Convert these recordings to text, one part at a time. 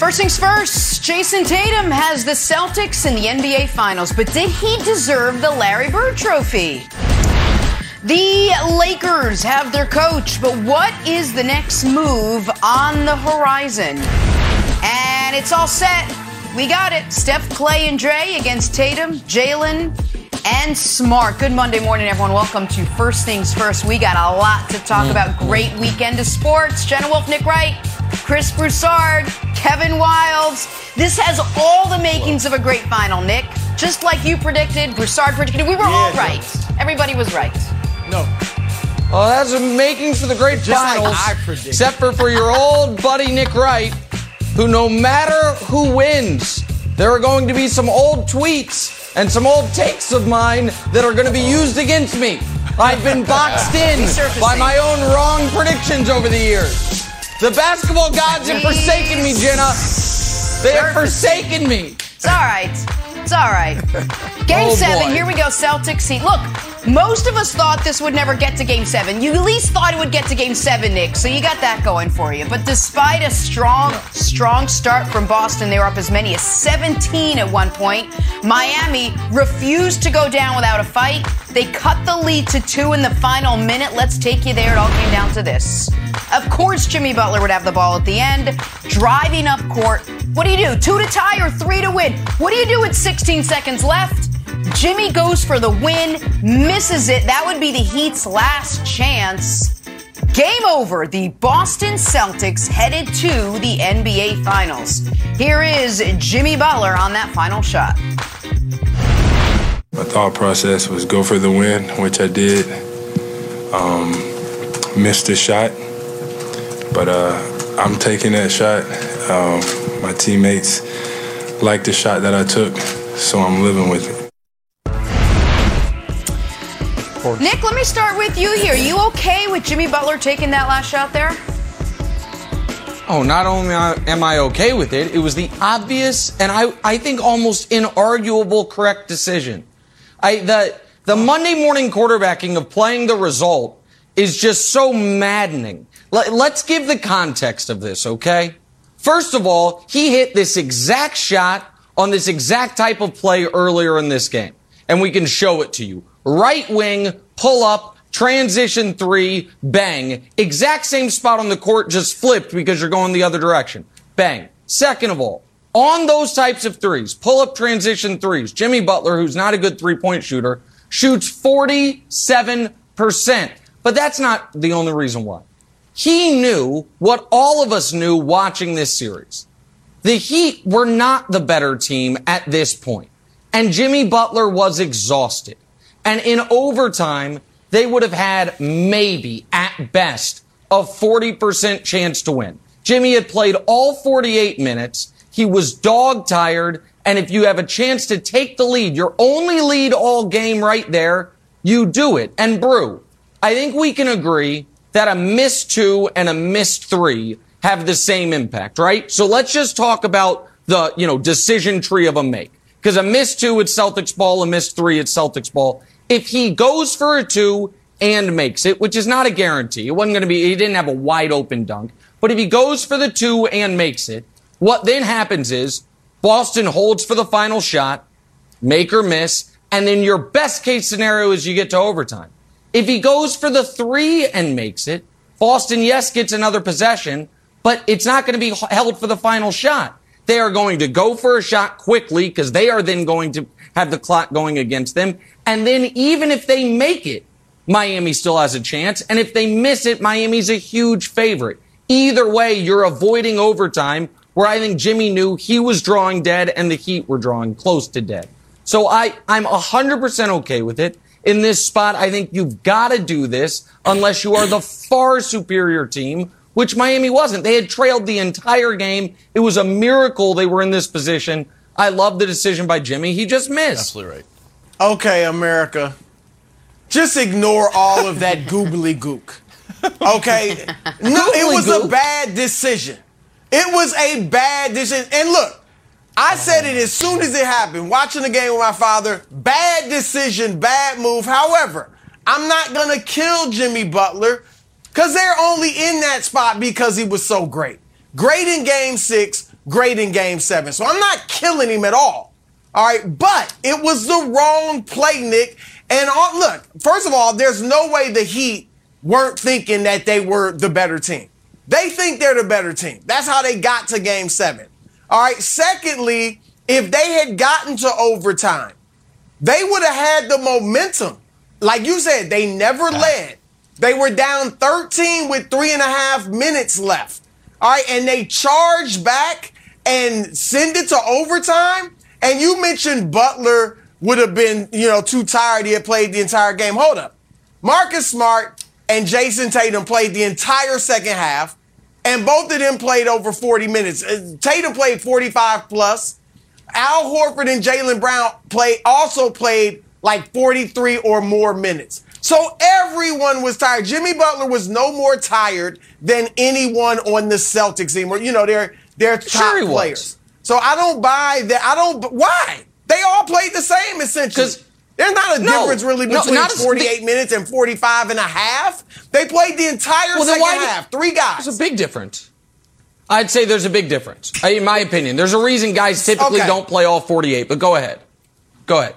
First things first, Jayson Tatum has the Celtics in the NBA Finals, but did he deserve the Larry Bird Trophy? The Lakers have their coach, but what is the next move on the horizon? And it's all set. We got it. Steph, Clay, and Dre against Tatum, Jaylen, and Smart. Good Monday morning, everyone. Welcome to First Things First. We got a lot to talk mm. about. Great weekend of sports. Jenna Wolf, Nick Wright, Chris Broussard, Kevin Wildes. This has all the makings of a great final, Nick. Just like you predicted, Broussard predicted. We were all right. Everybody was right. No. Well, that's the makings for the great finals. except for for your old buddy Nick Wright, who no matter who wins, there are going to be some old tweets and some old takes of mine that are going to be used against me. I've been boxed in by my own wrong predictions over the years. The basketball gods have forsaken me, Jenna. They have forsaken me. It's all right. It's all right. Oh, game Oh, seven. boy. Here we go. Celtics. Heat. Look, most of us thought this would never get to game seven. You at least thought it would get to game seven, Nick. So you got that going for you. But despite a strong, strong start from Boston, they were up as many as 17 at one point. Miami refused to go down without a fight. They cut the lead to two in the final minute. Let's take you there. It all came down to this. Of course, Jimmy Butler would have the ball at the end, driving up court. What do you do? Two to tie or three to win? What do you do with 16 seconds left? Jimmy goes for the win, misses it. That would be the Heat's last chance. Game over. The Boston Celtics headed to the NBA Finals. Here is Jimmy Butler on that final shot. My thought process was go for the win, which I did. Um, missed the shot, but uh, I'm taking that shot. Um, my teammates liked the shot that I took, so I'm living with it. Nick, let me start with you here. You okay with Jimmy Butler taking that last shot there? Oh, not only am I okay with it, it was the obvious and I, I think almost inarguable correct decision. I the the Monday morning quarterbacking of playing the result is just so maddening. Let, let's give the context of this, okay? First of all, he hit this exact shot on this exact type of play earlier in this game, and we can show it to you. Right wing, pull up, transition three, bang. Exact same spot on the court, just flipped because you're going the other direction. Bang. Second of all, on those types of threes, pull up transition threes, Jimmy Butler, who's not a good three point shooter, shoots 47%. But that's not the only reason why. He knew what all of us knew watching this series. The Heat were not the better team at this point, And Jimmy Butler was exhausted. And in overtime, they would have had maybe, at best, a 40% chance to win. Jimmy had played all 48 minutes. He was dog tired. And if you have a chance to take the lead, your only lead all game right there, you do it. And Brew, I think we can agree that a missed two and a missed three have the same impact, right? So let's just talk about the, you know, decision tree of a make. Because a missed two, it's Celtics ball. A missed three, it's Celtics ball. If he goes for a two and makes it, which is not a guarantee, it wasn't going to be, he didn't have a wide open dunk. But if he goes for the two and makes it, what then happens is Boston holds for the final shot, make or miss, and then your best case scenario is you get to overtime. If he goes for the three and makes it, Boston, yes, gets another possession, but it's not going to be held for the final shot. They are going to go for a shot quickly because they are then going to have the clock going against them. And then even if they make it, Miami still has a chance. And if they miss it, Miami's a huge favorite. Either way, you're avoiding overtime where I think Jimmy knew he was drawing dead and the Heat were drawing close to dead. So I, I'm 100% okay with it. In this spot, I think you've got to do this unless you are the far superior team, which Miami wasn't. They had trailed the entire game. It was a miracle they were in this position. I love the decision by Jimmy. He just missed. Absolutely right. Okay, America. Just ignore all of that googly gook. Okay? No, it was a bad decision. It was a bad decision. And look, I said it as soon as it happened, watching the game with my father. Bad decision, bad move. However, I'm not going to kill Jimmy Butler because they're only in that spot because he was so great. Great in game six, great in game seven. So I'm not killing him at all. All right. But it was the wrong play, Nick. And on, look, first of all, there's no way the Heat weren't thinking that they were the better team. They think they're the better team. That's how they got to game seven. All right. Secondly, if they had gotten to overtime, they would have had the momentum. Like you said, they never led. They were down 13 with three and a half minutes left. All right. And they charged back and send it to overtime. And you mentioned Butler would have been, you know, too tired. He had played the entire game. Hold up. Marcus Smart and Jayson Tatum played the entire second half and both of them played over 40 minutes. Uh, Tatum played 45 plus. Al Horford and Jaylen Brown play also played like 43 or more minutes. So everyone was tired. Jimmy Butler was no more tired than anyone on the Celtics team. Or you know, they're they're top Sure he was. players. So I don't buy that. I don't. Why? They all played the same essentially. There's not a No, difference really no, between as- 48 minutes and 45 and a half. They played the entire Well, second half. Three guys. There's a big difference. I'd say there's a big difference, in my opinion. There's a reason guys typically Okay. don't play all 48, but go ahead. Go ahead.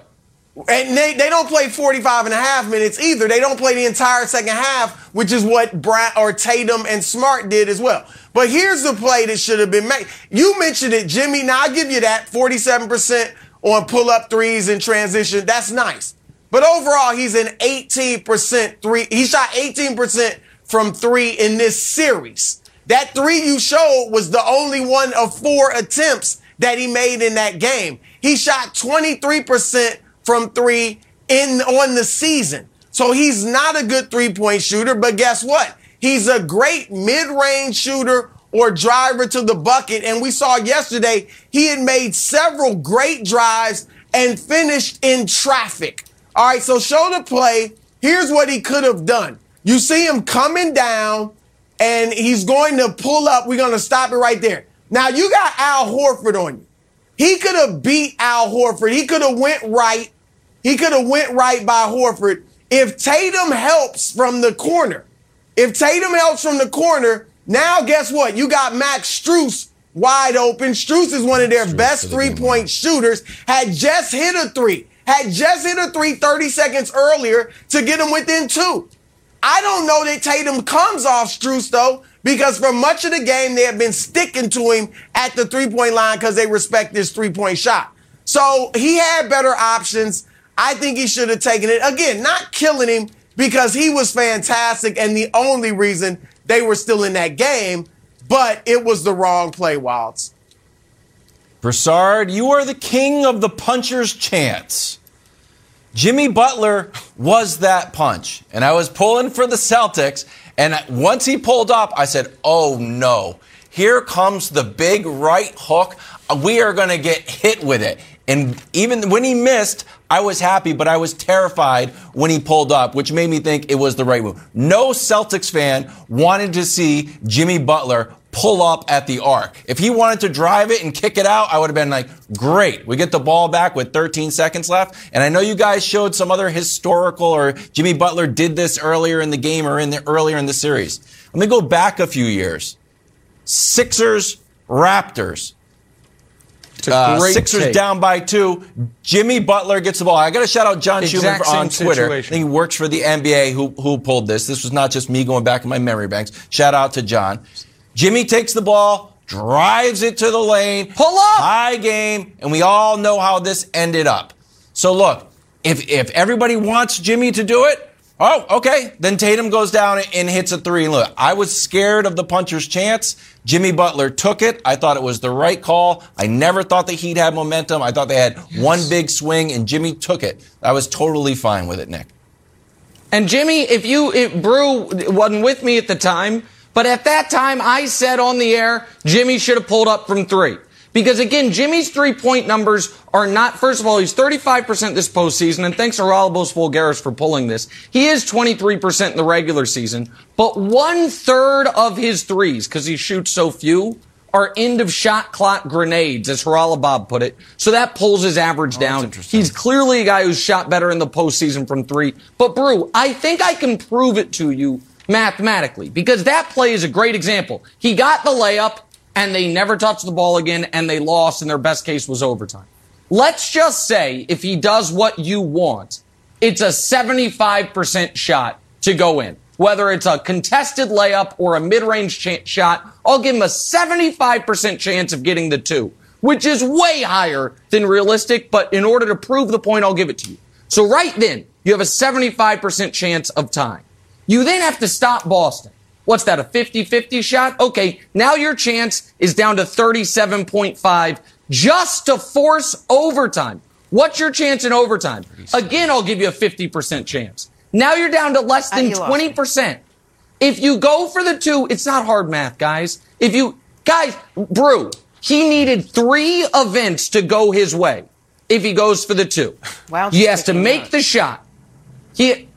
And they, they don't play 45 and a half minutes either. They don't play the entire second half, which is what Brown or Tatum and Smart did as well. But here's the play that should have been made. You mentioned it, Jimmy. Now I'll give you that 47% on pull up threes in transition. That's nice. But overall, he's an 18% three. He shot 18% from three in this series. That three you showed was the only one of four attempts that he made in that game. He shot 23% from three in on the season. So he's not a good three-point shooter, but guess what? He's a great mid-range shooter or driver to the bucket. And we saw yesterday he had made several great drives and finished in traffic. All right, so show the play. Here's what he could have done. You see him coming down and he's going to pull up. We're going to stop it right there. Now you got Al Horford on you. He could have beat Al Horford. He could have went right. He could have went right by Horford. If Tatum helps from the corner, if Tatum helps from the corner, now guess what? You got Max Strus wide open. Strus is one of their best three-point shooters. Had just hit a three. Had just hit a three 30 seconds earlier to get him within two. I don't know that Tatum comes off Strus though, because for much of the game they have been sticking to him at the three-point line because they respect this three-point shot. So he had better options. I think he should have taken it. Again, not killing him because he was fantastic and the only reason they were still in that game, but it was the wrong play, Wildes. Broussard, you are the king of the puncher's chance. Jimmy Butler was that punch. And I was pulling for the Celtics. And once he pulled up, I said, oh no. Here comes the big right hook. We are going to get hit with it. And even when he missed, I was happy, but I was terrified when he pulled up, which made me think it was the right move. No Celtics fan wanted to see Jimmy Butler pull up at the arc. If he wanted to drive it and kick it out, I would have been like, great. We get the ball back with 13 seconds left. And I know you guys showed some other historical or Jimmy Butler did this earlier in the game or in the earlier in the series. Let me go back a few years. Sixers, Raptors. Uh, great Sixers take. down by two. Jimmy Butler gets the ball. I got to shout out John Schuhmann on Twitter. Situation. he works for the NBA who, who pulled this. This was not just me going back in my memory banks. Shout out to John. Jimmy takes the ball, drives it to the lane, pull up, high game, and we all know how this ended up. So look, if if everybody wants Jimmy to do it, oh, okay, then Tatum goes down and hits a three. Look, I was scared of the puncher's chance. Jimmy Butler took it. I thought it was the right call. I never thought the Heat had momentum. I thought they had one big swing, and Jimmy took it. I was totally fine with it, Nick. And Jimmy, if you, if Brew wasn't with me at the time, but at that time I said on the air, Jimmy should have pulled up from three. Because again, Jimmy's three point numbers are not, first of all, he's 35% this postseason, and thanks to Ralbos Voulgaris for pulling this. He is 23% in the regular season, but one third of his threes, because he shoots so few, are end of shot clock grenades, as Haralabob put it. So that pulls his average oh, down. He's clearly a guy who's shot better in the postseason from three. But Brew, I think I can prove it to you mathematically because that play is a great example. He got the layup and they never touched the ball again and they lost and their best case was overtime. Let's just say if he does what you want, it's a 75% shot to go in. Whether it's a contested layup or a mid-range ch- shot, I'll give him a 75% chance of getting the two, which is way higher than realistic, but in order to prove the point, I'll give it to you. So right then, you have a 75% chance of time. You then have to stop Boston. What's that, a 50-50 shot? Okay, now your chance is down to 37.5 just to force overtime. What's your chance in overtime? Again, I'll give you a 50% chance. Now you're down to less than 20%. If you go for the two, it's not hard math, guys. If you, guys, Brew, he needed three events to go his way if he goes for the two. Wow, he has to make out. the shot. He,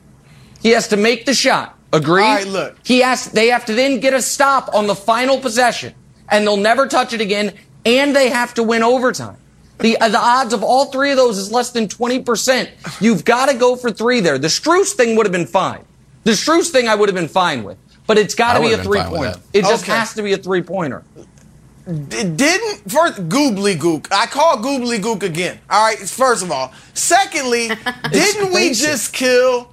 he has to make the shot. Agreed? All right, look. He has, they have to then get a stop on the final possession and they'll never touch it again and they have to win overtime. The, uh, the odds of all three of those is less than 20%. You've got to go for three there. The Strus thing would have been fine. The Strus thing I would have been fine with. But it's got to be a three fine with pointer. that. It just Okay. has to be a three pointer. D- didn't first goobly gook. I call goobly gook again. All right. First of all. Secondly, didn't we just kill?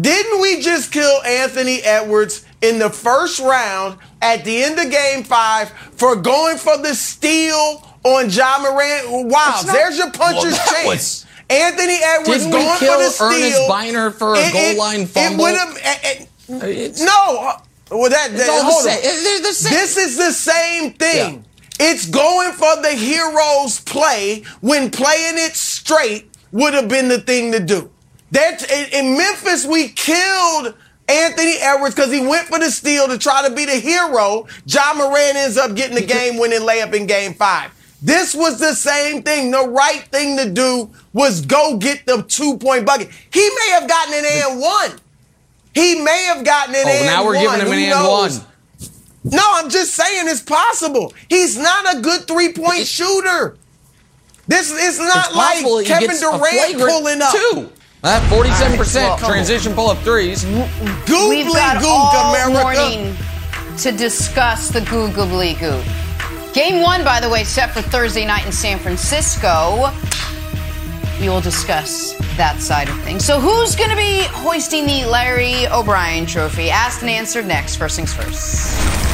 Didn't we just kill Anthony Edwards in the first round at the end of Game Five for going for the steal on Ja Morant? Wow, not- there's your puncher's Well, that chance. was- Anthony Edwards Didn't we going kill for the steal. Earnest Byner for a goal line fumble? It would have. It's- no. uh, Well, that, that all the hold same. on. They're the same. This is the same thing. It's going for the hero's play when playing it straight would have been the thing to do. That in, Memphis, we killed Anthony Edwards because he went for the steal to try to be the hero. Ja Morant ends up getting the game winning layup in game five. This was the same thing. The right thing to do was go get the two point bucket. He may have gotten an and one. He may have gotten an Oh, and now we're one. giving him an and one. No, I'm just saying it's possible. He's not a good three point shooter. This is not like Kevin Durant pulling up. Two. That 47% All right, well, transition pull up threes. Googly We've got all America. morning to discuss the googly gook. Game one, by the way, set for Thursday night in San Francisco. We will discuss that side of things. So, who's going to be hoisting the Larry O'Brien Trophy? Asked and answered next. First things first.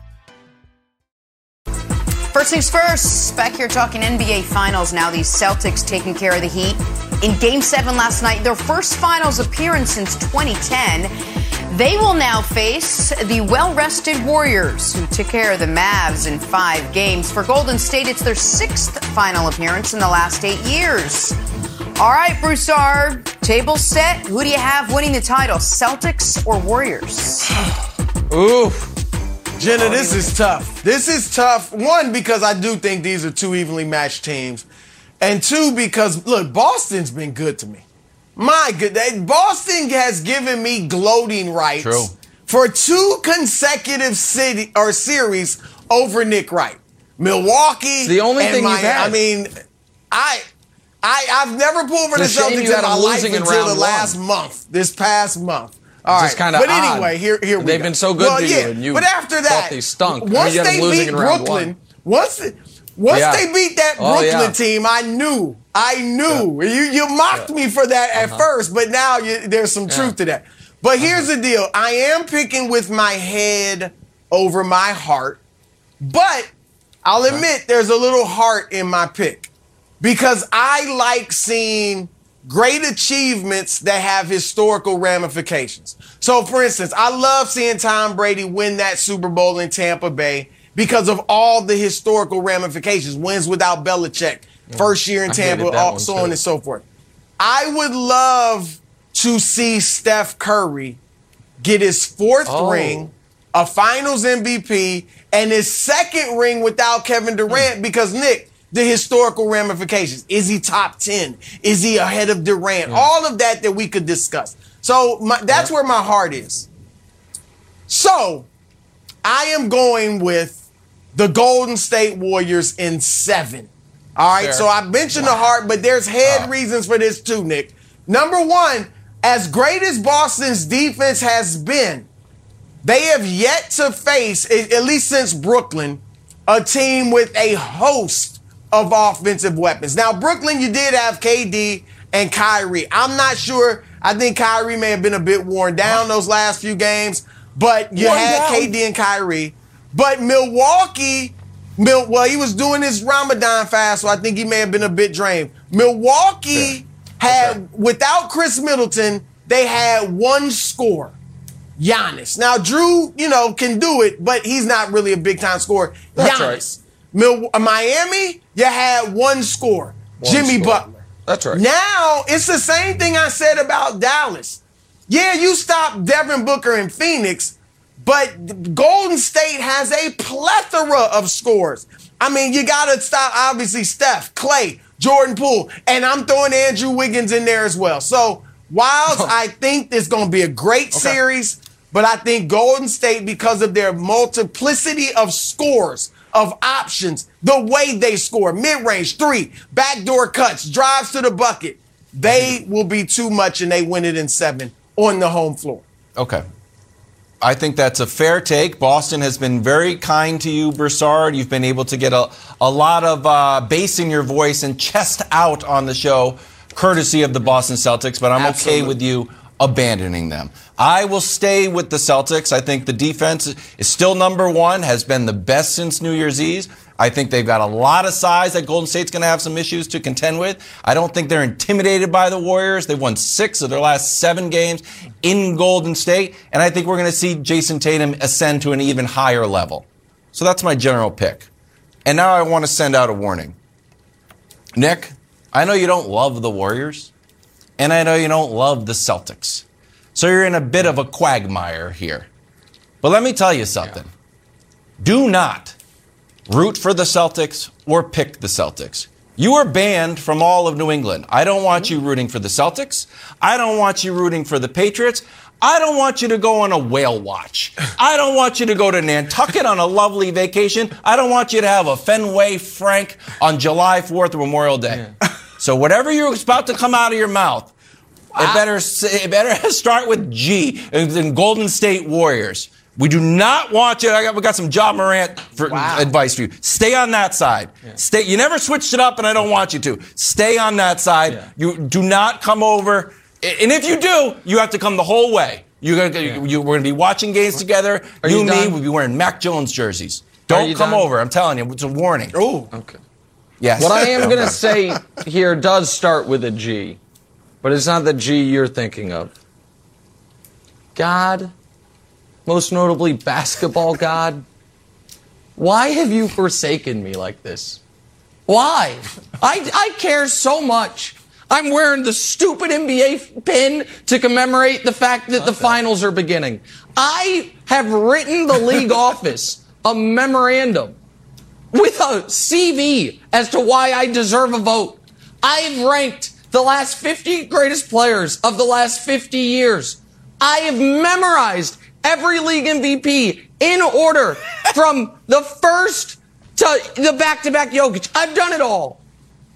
First things first, back here talking NBA Finals now. These Celtics taking care of the Heat in Game 7 last night, their first Finals appearance since 2010. They will now face the well rested Warriors, who took care of the Mavs in five games. For Golden State, it's their sixth final appearance in the last eight years. All right, Broussard, table set. Who do you have winning the title, Celtics or Warriors? Oof. Jenna, this is tough. This is tough. One, because I do think these are two evenly matched teams. And two, because, look, Boston's been good to me. My good, Boston has given me gloating rights True. for two consecutive city or series over Nick Wright. Milwaukee. the only and thing you've Miami. had. I mean, I, I, I've never pulled for the It's Celtics in my life until the last one. month. This past month. All right, Just kinda but odd. anyway, here, here we They've go. been so good well, to you, and you but after that, they stunk. Once you had them they beat Brooklyn, once they, once Yeah. they beat that Oh, Brooklyn yeah. team, I knew, I knew. You you mocked me for that at Uh-huh. first, but now you, there's some truth to that. But here's Uh-huh. the deal: I am picking with my head over my heart, but I'll admit there's a little heart in my pick because I like seeing great achievements that have historical ramifications. So, for instance, I love seeing Tom Brady win that Super Bowl in Tampa Bay because of all the historical ramifications. Wins without Belichick, first year in Tampa, all, so on and so forth. I would love to see Steph Curry get his fourth Oh. ring, a finals MVP, and his second ring without Kevin Durant Hmm. because, Nick, the historical ramifications. Is he top 10? Is he ahead of Durant? Hmm. All of that that we could discuss. So my, that's where my heart is. So I am going with the Golden State Warriors in seven. All right. Fair. So I mentioned the heart, but there's head reasons for this too, Nick. Number one, as great as Boston's defense has been, they have yet to face, at least since Brooklyn, a team with a host of offensive weapons. Now, Brooklyn, you did have KD and Kyrie. I'm not sure. I think Kyrie may have been a bit worn down those last few games, but you Worn had down? KD and Kyrie. But Milwaukee, Mil- well, he was doing his Ramadan fast, so I think he may have been a bit drained. Milwaukee had, without Khris Middleton, they had one score. Giannis. Now, Jrue, you know, can do it, but he's not really a big time scorer. That's Giannis. Mil- Miami, you had one score. One Jimmy score. Butler. That's right. Now, it's the same thing I said about Dallas. Yeah, you stopped Devin Booker in Phoenix, but Golden State has a plethora of scores. I mean, you got to stop, obviously, Steph, Clay, Jordan Poole, and I'm throwing Andrew Wiggins in there as well. So, whilst I think it's going to be a great series, but I think Golden State, because of their multiplicity of scores, of options, the way they score, mid range, three, backdoor cuts, drives to the bucket, they will be too much and they win it in seven on the home floor. Okay. I think that's a fair take. Boston has been very kind to you, Broussard. You've been able to get a, a lot of uh, bass in your voice and chest out on the show, courtesy of the Boston Celtics, but I'm Absolutely. okay with you abandoning them. I will stay with the Celtics. I think the defense is still number one, has been the best since New Year's Eve. I think they've got a lot of size that Golden State's going to have some issues to contend with. I don't think they're intimidated by the Warriors. They've won six of their last seven games in Golden State. And I think we're going to see Jayson Tatum ascend to an even higher level. So that's my general pick. And now I want to send out a warning. Nick, I know you don't love the Warriors, and I know you don't love the Celtics. So you're in a bit of a quagmire here. But let me tell you something. Do not root for the Celtics or pick the Celtics. You are banned from all of New England. I don't want you rooting for the Celtics. I don't want you rooting for the Patriots. I don't want you to go on a whale watch. I don't want you to go to Nantucket on a lovely vacation. I don't want you to have a Fenway Frank on July 4th, Memorial Day. So whatever you're about to come out of your mouth, it better it better start with G in Golden State Warriors. We do not want you. I got, we got some Ja Morant for advice for you. Stay on that side. Stay. You never switched it up, and I don't want you to. Stay on that side. You do not come over. And if you do, you have to come the whole way. You're gonna, you, we're going to be watching games together. Are you you and me, we'll be wearing Mac Jones jerseys. Don't come done? over. I'm telling you, it's a warning. Oh, Okay. Yes. What I am going to say here does start with a G, but it's not the G you're thinking of. God most notably basketball god, why have you forsaken me like this? Why? I, I care so much. I'm wearing the stupid NBA pin to commemorate the fact that the finals are beginning. I have written the league office a memorandum with a CV as to why I deserve a vote. I've ranked the last 50 greatest players of the last 50 years. I have memorized every league MVP in order from the first to the back-to-back Jokic. I've done it all.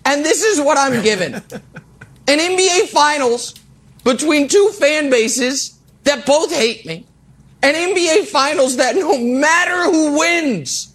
And this is what I'm given. An NBA finals between two fan bases that both hate me. An NBA finals that no matter who wins,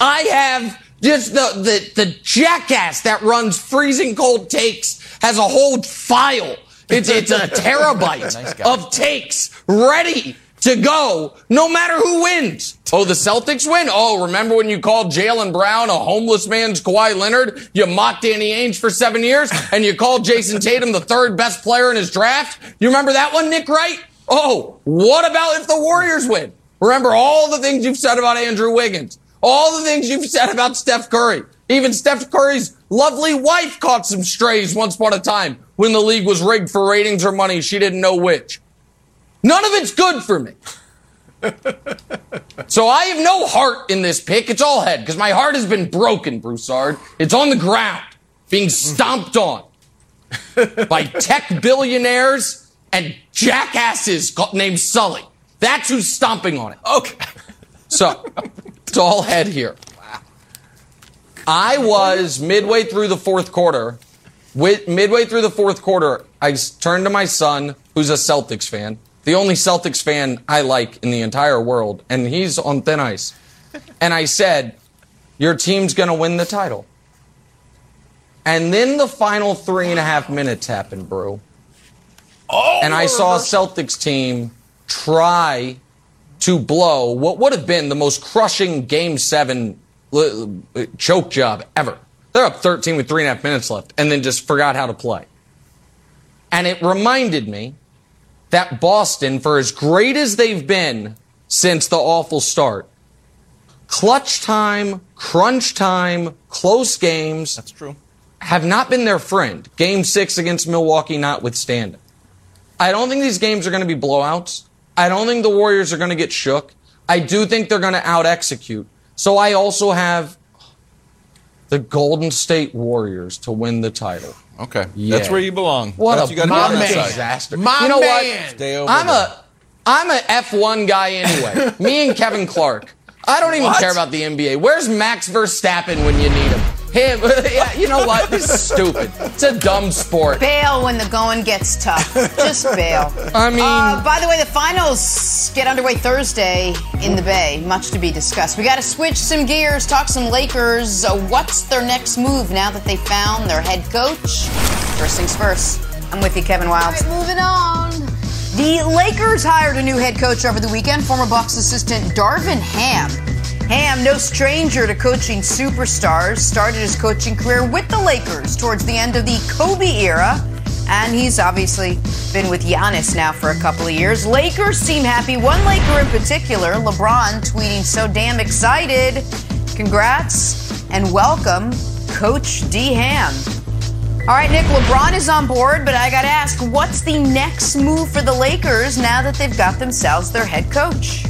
I have just the, the, the jackass that runs freezing cold takes has a whole file. It's, it's a terabyte Nice of takes ready to go no matter who wins. Oh, the Celtics win? Oh, remember when you called Jaylen Brown a homeless man's Kawhi Leonard? You mocked Danny Ainge for seven years and you called Jayson Tatum the third best player in his draft? You remember that one, Nick Wright? Oh, what about if the Warriors win? Remember all the things you've said about Andrew Wiggins, all the things you've said about Steph Curry. Even Steph Curry's lovely wife caught some strays once upon a time when the league was rigged for ratings or money. She didn't know which. None of it's good for me. so I have no heart in this pick. It's all head because my heart has been broken, Broussard. It's on the ground, being stomped on by tech billionaires and jackasses named Sully. That's who's stomping on it. Okay. So it's all head here. I was midway through the fourth quarter. Midway through the fourth quarter, I turned to my son, who's a Celtics fan, the only Celtics fan I like in the entire world, and he's on thin ice. And I said, Your team's going to win the title. And then the final three and a half minutes happened, Brew. and I saw a Celtics team try to blow what would have been the most crushing game seven uh, choke job ever. They're up 13 with three and a half minutes left and then just forgot how to play. And it reminded me that Boston, for as great as they've been since the awful start, clutch time, crunch time, close games. That's true. Have not been their friend. Game six against Milwaukee notwithstanding. I don't think these games are going to be blowouts. I don't think the Warriors are going to get shook. I do think they're going to out execute. So I also have the Golden State Warriors to win the title. Okay. Yeah. That's where you belong. What That's a you gotta be my man. disaster. My you know man. what? Stay over I'm there. a I'm a F1 guy anyway. Me and Kevin Clark. I don't even What? care about the NBA. Where's Max Verstappen when you need him? Him. yeah, you know what? This is stupid. It's a dumb sport. Bail when the going gets tough. Just bail. I mean, Uh, by the way, the finals get underway Thursday in the Bay. Much to be discussed. We got to switch some gears, talk some Lakers. Uh, what's their next move now that they found their head coach? First things first. I'm with you, Kevin Wildes. moving on. The Lakers hired a new head coach over the weekend, former Bucks assistant Darvin Ham. Ham, no stranger to coaching superstars, started his coaching career with the Lakers towards the end of the Kobe era. And he's obviously been with Giannis now for a couple of years. Lakers seem happy. One Laker in particular, LeBron, tweeting so damn excited. Congrats and welcome, Coach D. Ham. All right, Nick, LeBron is on board, but I got to ask, what's the next move for the Lakers now that they've got themselves their head coach?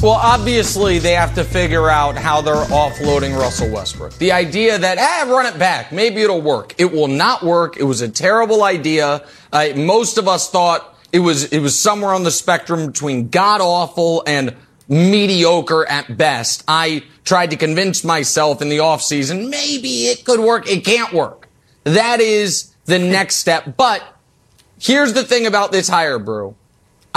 Well, obviously, they have to figure out how they're offloading Russell Westbrook. The idea that, ah, run it back, maybe it'll work. It will not work. It was a terrible idea. Uh, most of us thought it was, it was somewhere on the spectrum between god awful and mediocre at best. I tried to convince myself in the offseason, maybe it could work. It can't work. That is the next step. But here's the thing about this hire, Brew.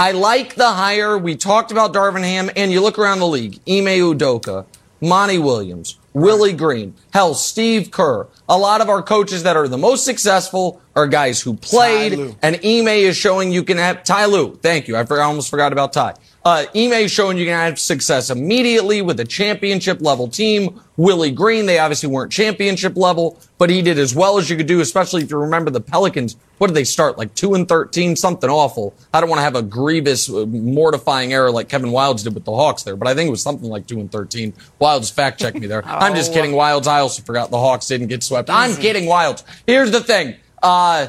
I like the hire. We talked about Darvin Ham, and you look around the league: Ime Udoka, Monty Williams, Willie Green, hell, Steve Kerr. A lot of our coaches that are the most successful are guys who played, and Ime is showing you can have Ty Lue. Thank you. I, forgot, I almost forgot about Ty. Uh, Ime showing you can have success immediately with a championship level team. Willie Green, they obviously weren't championship level, but he did as well as you could do, especially if you remember the Pelicans. What did they start? Like 2 and 13, something awful. I don't want to have a grievous, uh, mortifying error like Kevin Wildes did with the Hawks there, but I think it was something like 2 and 13. Wildes fact checked me there. I'm just Oh. kidding, Wildes, I also forgot the Hawks didn't get swept. I'm kidding, Wildes. Here's the thing. Uh,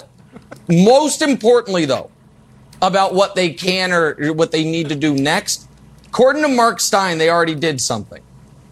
most importantly, though, about what they can or what they need to do next. According to Mark Stein, they already did something.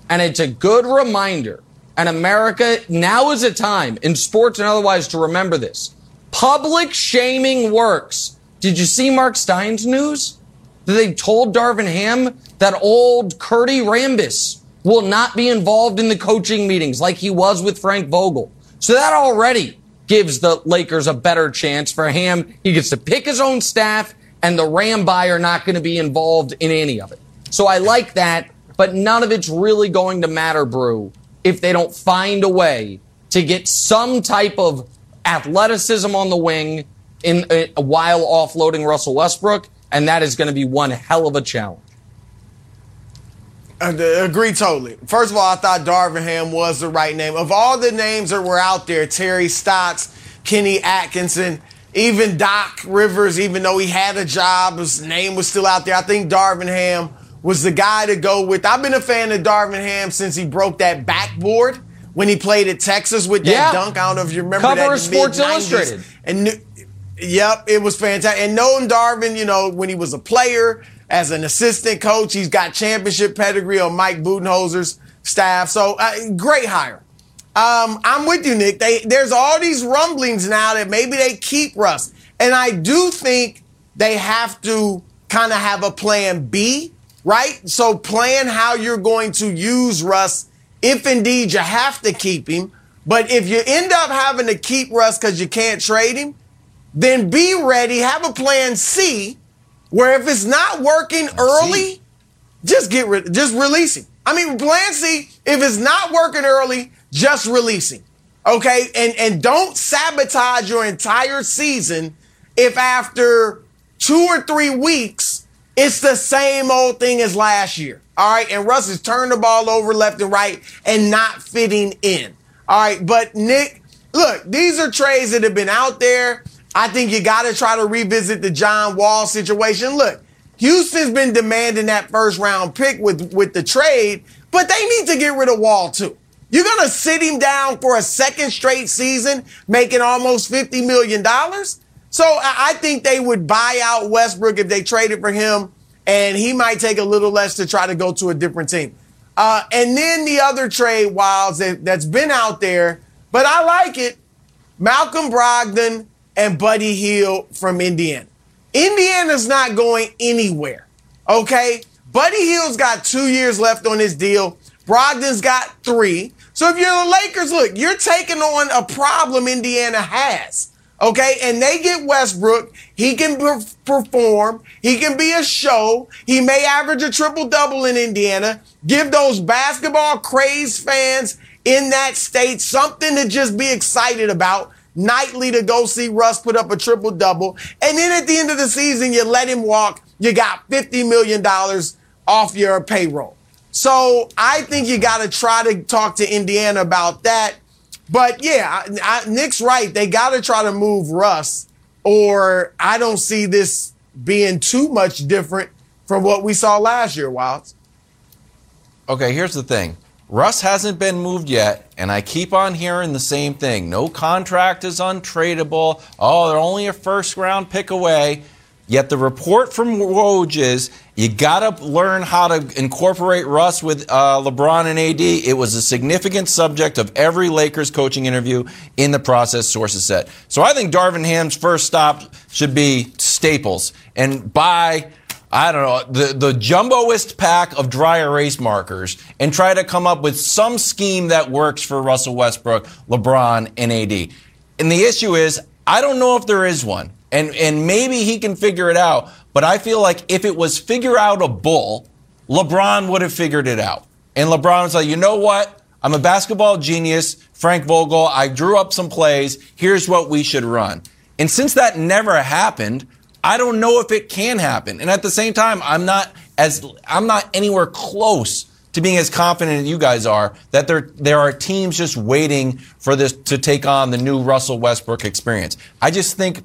And it's a good reminder. And America, now is a time in sports and otherwise to remember this. Public shaming works. Did you see Mark Stein's news? That they told Darvin Ham that old Curdy Rambis will not be involved in the coaching meetings like he was with Frank Vogel. So that already gives the Lakers a better chance for Ham. He gets to pick his own staff, and the Ramby are not going to be involved in any of it. So I like that, but none of it's really going to matter, Brew, if they don't find a way to get some type of athleticism on the wing in uh, while offloading Russell Westbrook, and that is going to be one hell of a challenge. I agree totally. First of all, I thought Darvin Ham was the right name. Of all the names that were out there, Terry Stotts, Kenny Atkinson, even Doc Rivers, even though he had a job, his name was still out there. I think Darvin Ham was the guy to go with. I've been a fan of Darvin Ham since he broke that backboard when he played at Texas with that Yeah. dunk. I don't know if you remember Cover that. the Sports. Illustrated. And Yep, it was fantastic. And knowing Darvin, you know, when he was a player, as an assistant coach, he's got championship pedigree on Mike Budenholzer's staff. So uh, great hire. Um, I'm with you, Nick. They, there's all these rumblings now that maybe they keep Russ. And I do think they have to kind of have a plan B, right? So plan how you're going to use Russ if indeed you have to keep him. But if you end up having to keep Russ because you can't trade him, then be ready, have a plan C, where if it's not working early, just get rid, just release him. I mean, plan C, if it's not working early, just release him. Okay? And and don't sabotage your entire season if after two or three weeks it's the same old thing as last year. All right, and Russ has turned the ball over left and right and not fitting in. All right, but Nick, look, these are trades that have been out there. I think you got to try to revisit the John Wall situation. Look, Houston's been demanding that first round pick with, with the trade, but they need to get rid of Wall too. You're going to sit him down for a second straight season, making almost $50 million? So I think they would buy out Westbrook if they traded for him, and he might take a little less to try to go to a different team. Uh, and then the other trade, Wildes, that, that's been out there, but I like it. Malcolm Brogdon and Buddy Hield from Indiana. Indiana's not going anywhere. Okay? Buddy Hield's got two years left on his deal. Brogdon's got three. So if you're the Lakers, look, you're taking on a problem Indiana has. Okay, and they get Westbrook. He can per- perform. He can be a show. He may average a triple double in Indiana. Give those basketball crazed fans in that state something to just be excited about. Nightly to go see Russ put up a triple double. And then at the end of the season, you let him walk. You got $50 million off your payroll. So I think you got to try to talk to Indiana about that. But yeah, I, I, Nick's right. They got to try to move Russ, or I don't see this being too much different from what we saw last year, Wildes. Okay, here's the thing. Russ hasn't been moved yet, and I keep on hearing the same thing. No contract is untradeable. Oh, they're only a first round pick away. Yet the report from Woj is you got to learn how to incorporate Russ with uh, LeBron and AD. It was a significant subject of every Lakers coaching interview in the process, sources said. So I think Darvin Ham's first stop should be Staples and buy. I don't know, the, the jumboest pack of dry erase markers and try to come up with some scheme that works for Russell Westbrook, LeBron, and AD. And the issue is, I don't know if there is one. And, and maybe he can figure it out. But I feel like if it was figure out a bull, LeBron would have figured it out. And LeBron was like, you know what? I'm a basketball genius. Frank Vogel, I drew up some plays. Here's what we should run. And since that never happened, I don't know if it can happen. And at the same time, I'm not as I'm not anywhere close to being as confident as you guys are that there there are teams just waiting for this to take on the new Russell Westbrook experience. I just think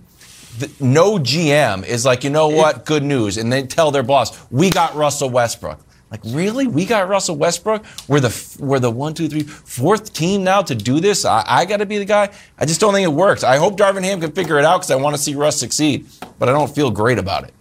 th- no GM is like, you know what, good news, and they tell their boss, we got Russell Westbrook. Like really, we got Russell Westbrook. We're the we're the one, two, three, fourth team now to do this. I, I got to be the guy. I just don't think it works. I hope Darvin Ham can figure it out because I want to see Russ succeed, but I don't feel great about it.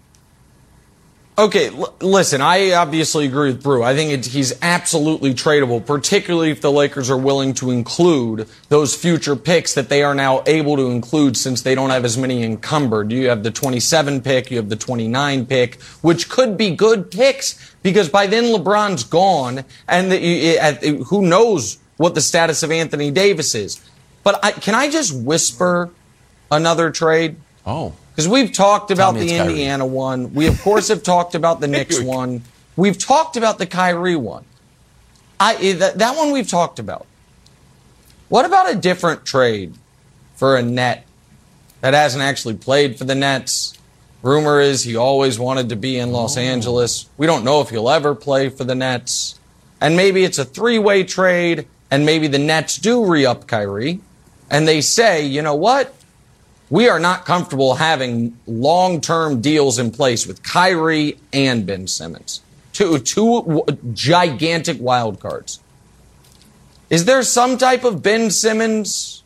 Okay, l- listen, I obviously agree with Brew. I think it, he's absolutely tradable, particularly if the Lakers are willing to include those future picks that they are now able to include since they don't have as many encumbered. You have the 27 pick, you have the 29 pick, which could be good picks because by then LeBron's gone and the, uh, who knows what the status of Anthony Davis is. But I, can I just whisper another trade? Oh. Because we've talked about the it's Kyrie. Indiana one. We, of course, have talked about the Knicks one. We've talked about the Kyrie one. I, eh, that, that one we've talked about. What about a different trade for a net that hasn't actually played for the Nets? Rumor is he always wanted to be in Los Angeles. We don't know if he'll ever play for the Nets. And maybe it's a three way trade, and maybe the Nets do re up Kyrie, and they say, you know what? We are not comfortable having long-term deals in place with Kyrie and Ben Simmons. Two, two gigantic wild cards. Is there some type of Ben Simmons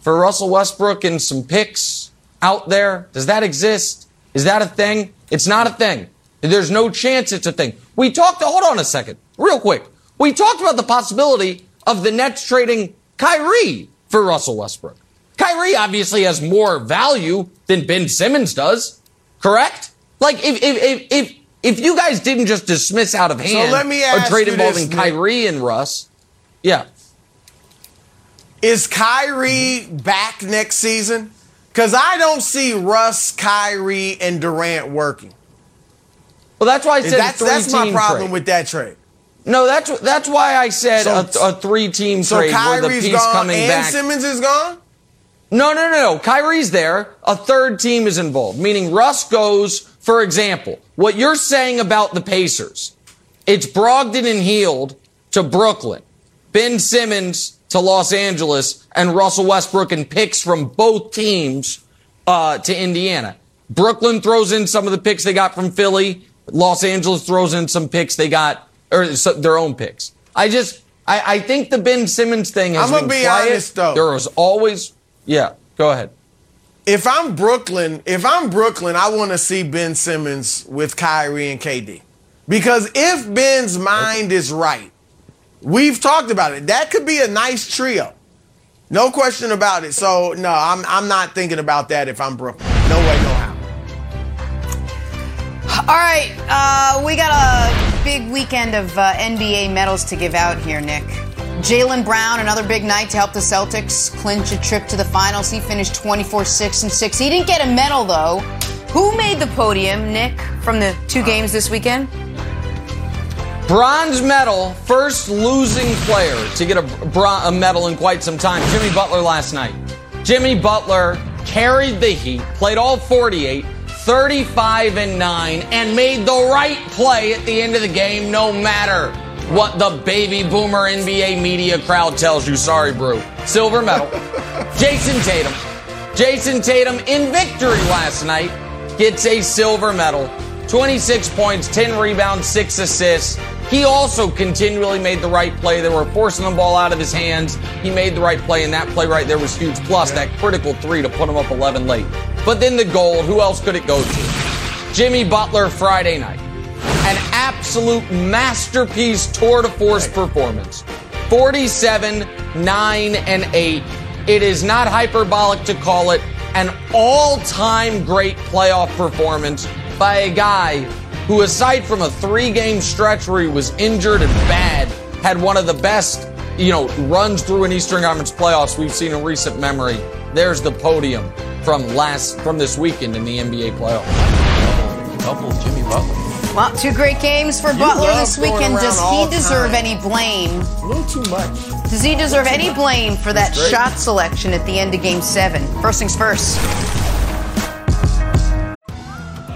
for Russell Westbrook and some picks out there? Does that exist? Is that a thing? It's not a thing. There's no chance it's a thing. We talked, hold on a second, real quick. We talked about the possibility of the Nets trading Kyrie for Russell Westbrook. Kyrie obviously has more value than Ben Simmons does, correct? Like if if if if, if you guys didn't just dismiss out of hand let me ask a trade involving this, Kyrie and Russ, yeah. Is Kyrie back next season? Because I don't see Russ, Kyrie, and Durant working. Well, that's why I said that's that's my problem trade. with that trade. No, that's that's why I said So- a, a three-team So trade where the Kyrie's piece gone coming and back. Simmons is gone. No, no, no, no. Kyrie's there. A third team is involved, meaning Russ goes, for example, what you're saying about the Pacers. It's Brogdon and Hield to Brooklyn, Ben Simmons to Los Angeles, and Russell Westbrook and picks from both teams uh, to Indiana. Brooklyn throws in some of the picks they got from Philly. Los Angeles throws in some picks they got, or their own picks. I just, I, I think the Ben Simmons thing has I'ma been be quiet. honest, though. There was always, yeah. Go ahead. If I'm Brooklyn, if I'm Brooklyn, I want to see Ben Simmons with Kyrie and KD. Because if Ben's mind is right, we've talked about it. That could be a nice trio. No question about it. So no, I'm I'm not thinking about that if I'm Brooklyn. No way, no how. All right, uh, we got a big weekend of uh, NBA medals to give out here, Nick. Jaylen Brown, another big night to help the Celtics clinch a trip to the finals. He finished 24 6 and 6. He didn't get a medal, though. Who made the podium, Nick, from the two games this weekend? Bronze medal, first losing player to get a, a medal in quite some time. Jimmy Butler last night. Jimmy Butler carried the Heat, played all 48, 35 and 9, and made the right play at the end of the game, no matter what the baby boomer NBA media crowd tells you. Sorry, Brew. Silver medal. Jayson Tatum. Jayson Tatum in victory last night gets a silver medal. 26 points, 10 rebounds, 6 assists. He also continually made the right play. They were forcing the ball out of his hands. He made the right play, and that play right there was huge. Plus, that critical three to put him up 11 late. But then the gold, who else could it go to? Jimmy Butler Friday night. An absolute masterpiece tour de force performance. 47, 9, and 8. It is not hyperbolic to call it an all time great playoff performance by a guy who, aside from a three game stretch where he was injured and bad, had one of the best, you know, runs through an Eastern Conference playoffs we've seen in recent memory. There's the podium from last from this weekend in the NBA playoffs. Double Jimmy Butler. Well, two great games for You Butler this weekend. Does he deserve time. any blame? A little too much. Does he deserve any blame for that shot selection at the end of game seven? First things first.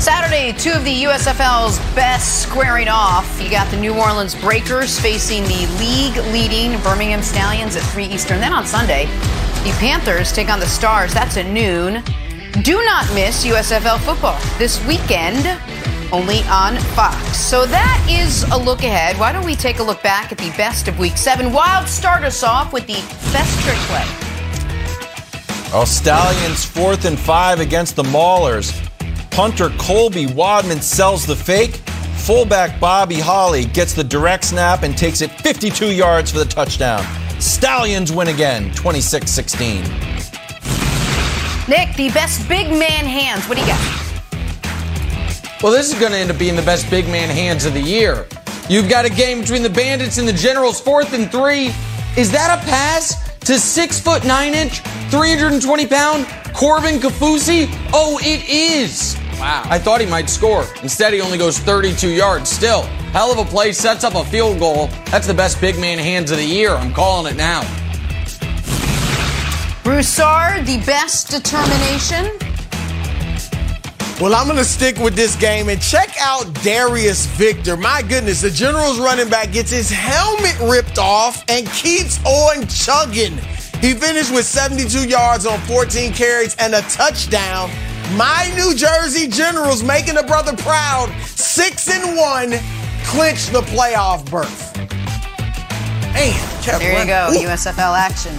Saturday, two of the USFL's best squaring off. You got the New Orleans Breakers facing the league leading Birmingham Stallions at 3 Eastern. Then on Sunday, the Panthers take on the Stars. That's at noon. Do not miss USFL football this weekend, only on Fox. So that is a look ahead. Why don't we take a look back at the best of week seven? Wildes start us off with the best trick play. Oh, Stallions fourth and five against the Maulers. Punter Colby Wadman sells the fake. Fullback Bobby Holly gets the direct snap and takes it 52 yards for the touchdown. Stallions win again, 26 16. Nick, the best big man hands. What do you got? Well, this is going to end up being the best big man hands of the year. You've got a game between the Bandits and the Generals, fourth and three. Is that a pass to six foot nine inch, 320 pound Corbin Kaufusi? Oh, it is. Wow. I thought he might score. Instead, he only goes 32 yards. Still, hell of a play, sets up a field goal. That's the best big man hands of the year. I'm calling it now. Broussard, the best determination. Well, I'm going to stick with this game and check out Darius Victor. My goodness, the Generals running back gets his helmet ripped off and keeps on chugging. He finished with 72 yards on 14 carries and a touchdown. My New Jersey Generals making a brother proud. Six and one, clinch the playoff berth. Man, there you go, Ooh. USFL action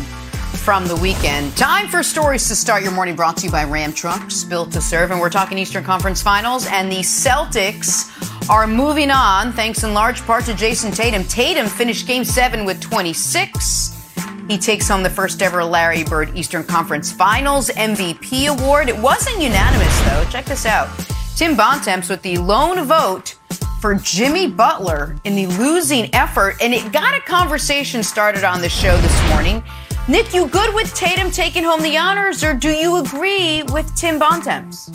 from the weekend. Time for stories to start your morning brought to you by Ram Trucks, built to serve. And we're talking Eastern Conference Finals, and the Celtics are moving on thanks in large part to Jayson Tatum. Tatum finished game seven with 26. He takes home the first ever Larry Bird Eastern Conference Finals MVP award. It wasn't unanimous, though. Check this out. Tim Bontemps with the lone vote for Jimmy Butler in the losing effort, and it got a conversation started on the show this morning. Nick, you good with Tatum taking home the honors, or do you agree with Tim Bontemps?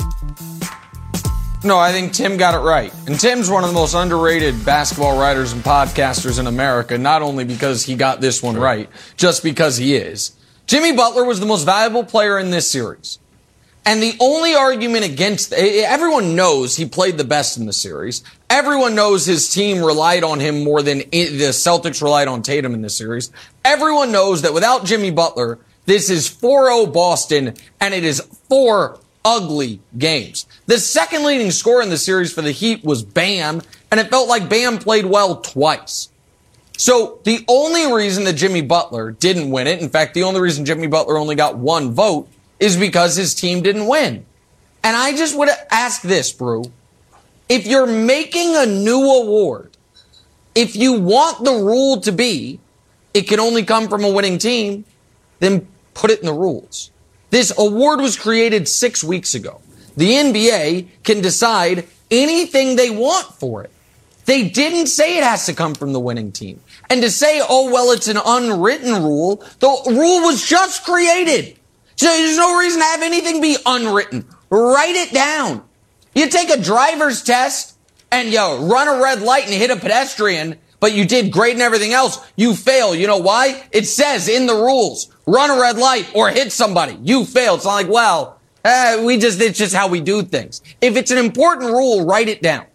No, I think Tim got it right. And Tim's one of the most underrated basketball writers and podcasters in America, not only because he got this one right, just because he is. Jimmy Butler was the most valuable player in this series. And the only argument against, everyone knows he played the best in the series. Everyone knows his team relied on him more than the Celtics relied on Tatum in this series. Everyone knows that without Jimmy Butler, this is 4-0 Boston and it is four ugly games. The second leading scorer in the series for the Heat was Bam, and it felt like Bam played well twice. So the only reason that Jimmy Butler didn't win it, in fact, the only reason Jimmy Butler only got one vote is because his team didn't win. And I just would ask this, Brew. If you're making a new award, if you want the rule to be it can only come from a winning team, then put it in the rules. This award was created six weeks ago. The NBA can decide anything they want for it. They didn't say it has to come from the winning team. And to say, oh, well, it's an unwritten rule, the rule was just created. So there's no reason to have anything be unwritten. Write it down. You take a driver's test and you run a red light and hit a pedestrian, but you did great and everything else. You fail. You know why? It says in the rules, run a red light or hit somebody. You fail. It's not like, well, uh, we just, it's just how we do things. If it's an important rule, write it down.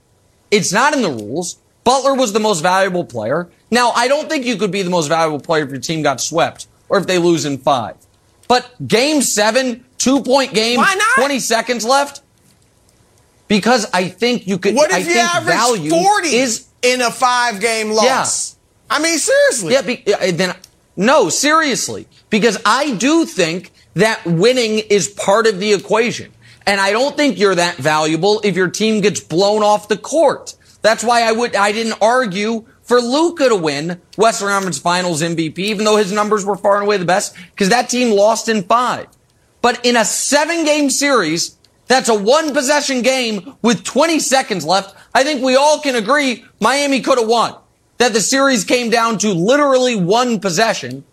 It's not in the rules. Butler was the most valuable player. Now, I don't think you could be the most valuable player if your team got swept or if they lose in five. But game seven, two point game, 20 seconds left. Because I think you could. What I if you average 40 is in a five game loss? Yeah. I mean, seriously. Yeah, be, then no, seriously, because I do think that winning is part of the equation, and I don't think you're that valuable if your team gets blown off the court. That's why I would I didn't argue for Luka to win Western Conference Finals MVP, even though his numbers were far and away the best, because that team lost in five. But in a seven game series, that's a one possession game with 20 seconds left. I think we all can agree Miami could have won. That the series came down to literally one possession.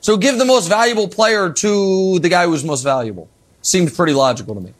So give the most valuable player to the guy who was most valuable. Seemed pretty logical to me.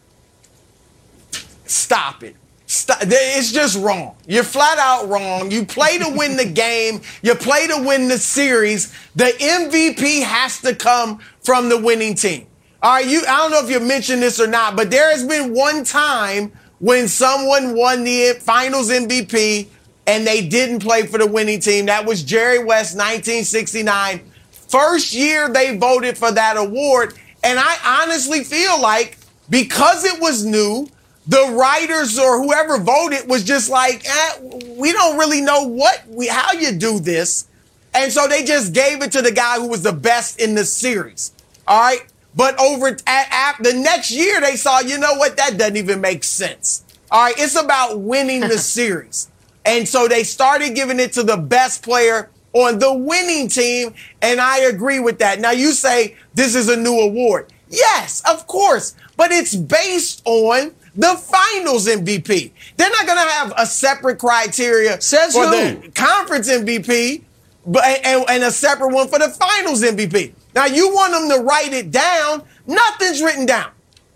Stop it. Stop. It's just wrong. You're flat out wrong. You play to win the game. You play to win the series. The MVP has to come from the winning team. All right, you. I don't know if you mentioned this or not, but there has been one time when someone won the Finals MVP and they didn't play for the winning team. That was Jerry West, 1969. First year they voted for that award, and I honestly feel like because it was new the writers or whoever voted was just like, eh, we don't really know what we how you do this. And so they just gave it to the guy who was the best in the series. All right. But over at, at the next year, they saw, you know what? That doesn't even make sense. All right. It's about winning the series. And so they started giving it to the best player on the winning team. And I agree with that. Now you say this is a new award. Yes, of course. But it's based on the finals MVP. They're not going to have a separate criteria Says for who? the conference MVP but, and, and a separate one for the finals MVP. Now you want them to write it down. Nothing's written down.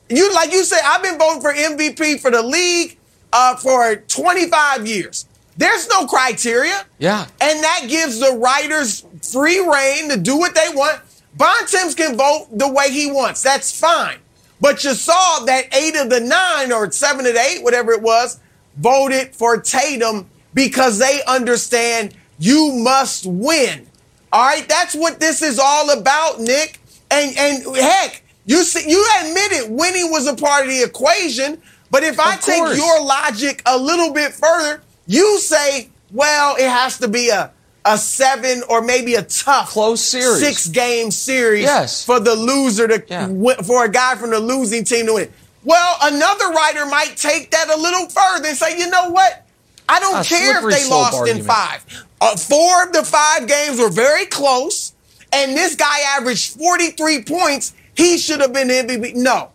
You like you say, I've been voting for MVP for the league uh, for 25 years. There's no criteria. Yeah. And that gives the writers free reign to do what they want. Bontemps can vote the way he wants. That's fine. But you saw that eight of the nine or seven of the eight, whatever it was, voted for Tatum because they understand you must win. All right, that's what this is all about, Nick. And and heck, you see, you admitted winning was a part of the equation. But if I take your logic a little bit further, you say, well, it has to be a a seven or maybe a tough Close series. six game series Yes. for the loser to Yeah. win, for a guy from the losing team to win. Well, another writer might take that a little further and say, you know what? I don't A care if they lost in five. Uh, four of the five games were very close, and this guy averaged 43 points. He should have been MVP. No.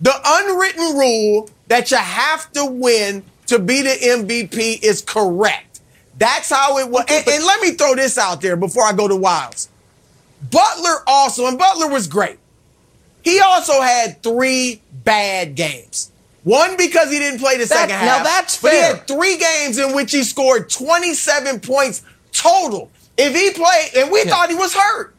The unwritten rule that you have to win to be the MVP is correct. That's how it was. And, and let me throw this out there before I go to Wildes. Butler also, and Butler was great. He also had three bad games. One because he didn't play the That- second now half. that's But he had three games in which he scored 27 points total. If he played, and we thought he was hurt.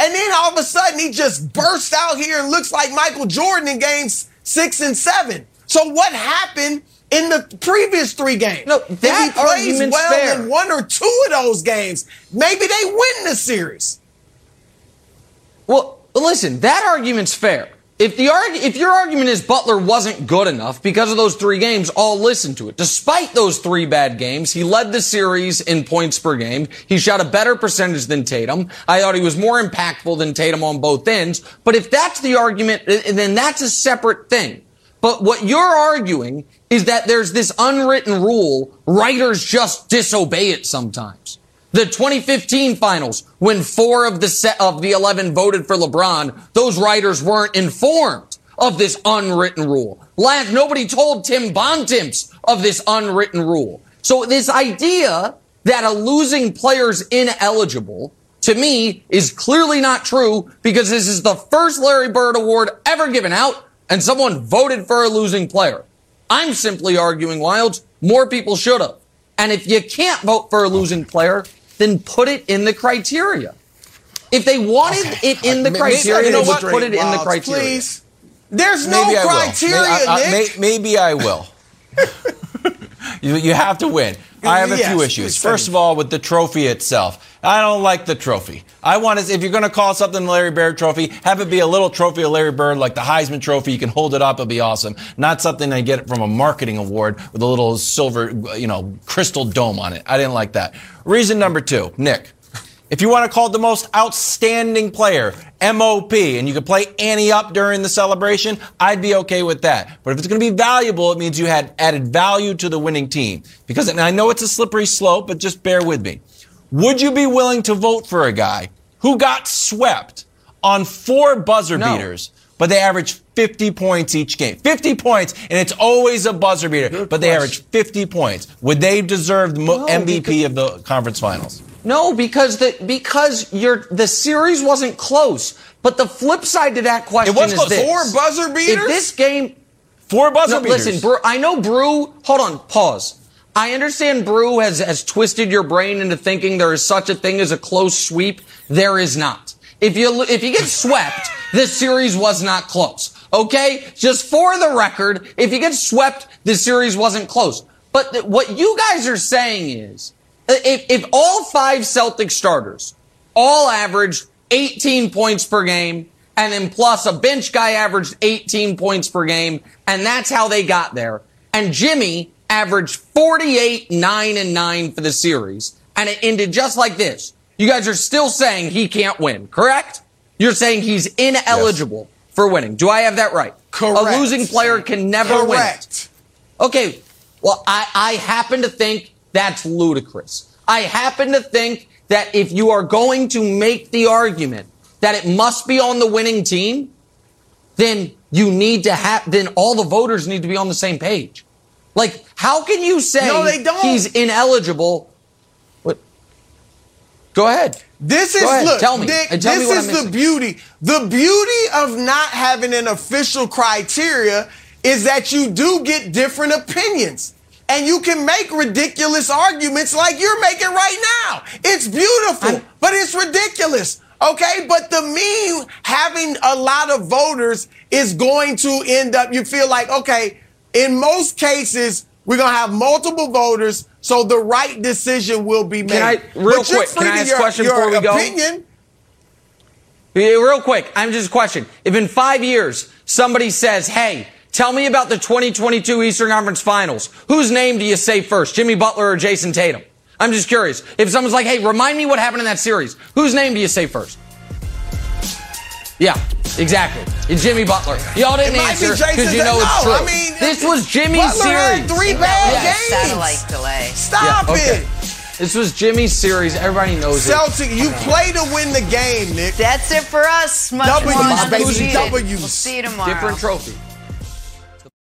And then all of a sudden he just bursts out here and looks like Michael Jordan in games six and seven. So what happened in the previous three games? No, if that he plays well fair. in one or two of those games, maybe they win the series. Well, listen, that argument's fair. If the arg- if your argument is Butler wasn't good enough because of those three games, I'll listen to it. Despite those three bad games, he led the series in points per game. He shot a better percentage than Tatum. I thought he was more impactful than Tatum on both ends. But if that's the argument, then that's a separate thing. But what you're arguing is that there's this unwritten rule, writers just disobey it sometimes. The 2015 finals, when four of the set of the 11 voted for LeBron, those writers weren't informed of this unwritten rule. Last, nobody told Tim Bontemps of this unwritten rule. So this idea that a losing player's ineligible to me is clearly not true because this is the first Larry Bird award ever given out and someone voted for a losing player. I'm simply arguing, Wildes, more people should have. And if you can't vote for a losing player, then put it in the criteria. If they wanted it in the Maybe- criteria, you know they would what? put it in the criteria. Please. There's no uh, Maybe I will. criteria, May- I- I- may- maybe I will. You, you have to win. I have a Yes, few issues. First of all, with the trophy itself, I don't like the trophy. I want to, if you're going to call something the Larry Bird Trophy, have it be a little trophy of Larry Bird, like the Heisman Trophy. You can hold it up; it'll be awesome. Not something I get from a marketing award with a little silver, you know, crystal dome on it. I didn't like that. Reason number two, Nick. If you want to call it the most outstanding player, MOP, and you can play Annie up during the celebration, I'd be okay with that. But if it's going to be valuable, it means you had added value to the winning team. Because and I know it's a slippery slope, but just bear with me. Would you be willing to vote for a guy who got swept on four buzzer No. beaters, but they averaged 50 points each game? 50 points, and it's always a buzzer beater, but they averaged 50 points. Would they deserve the No, MVP of the conference finals? No, because the because your the series wasn't close. But the flip side to that question it was is close. this: Four buzzer beaters? If this game, Four buzzer no, beaters. listen, Brew, I know Brew. Hold on, pause. I understand Brew has has twisted your brain into thinking there is such a thing as a close sweep. There is not. If you if you get swept, this series was not close. Okay, just for the record, if you get swept, this series wasn't close. But th- what you guys are saying is, if if all five Celtic starters all averaged 18 points per game, and then plus a bench guy averaged 18 points per game, and that's how they got there. And Jimmy averaged 48, 9, and 9 for the series, and it ended just like this. You guys are still saying he can't win, correct? You're saying he's ineligible for winning. Do I have that right? Correct. A losing player can never win. Correct. Okay, well, I, I happen to think that's ludicrous. I happen to think that if you are going to make the argument that it must be on the winning team, then you need to have, then all the voters need to be on the same page. Like, how can you say No, they don't. he's ineligible? What? Go ahead. This is ahead, look. tell me. And tell me this what is the beauty. The beauty of not having an official criteria is that you do get different opinions. And you can make ridiculous arguments like you're making right now. It's beautiful, but it's ridiculous. Okay, but the me having a lot of voters is going to end up, you feel like, okay, in most cases, we're going to have multiple voters, so the right decision will be made. Can I- real but quick, can I ask your, question your before we go? Yeah, Real quick, I'm just a question. If in five years somebody says, "Hey, tell me about the 2022 Eastern Conference Finals," whose name do you say first, Jimmy Butler or Jayson Tatum? I'm just curious. If someone's like, "Hey, remind me what happened in that series," whose name do you say first? Yeah, exactly. It's Jimmy Butler. Y'all didn't It answer because you know it's true. I mean, this was Jimmy's Butler had series. three bad Yes. games. Satellite delay. Stop Yeah, okay. it. This was Jimmy's series. Everybody knows it. Celtic, you play to win the game, Nick. That's it for us. Much W's, baby. W's. We'll see you tomorrow. Different trophy.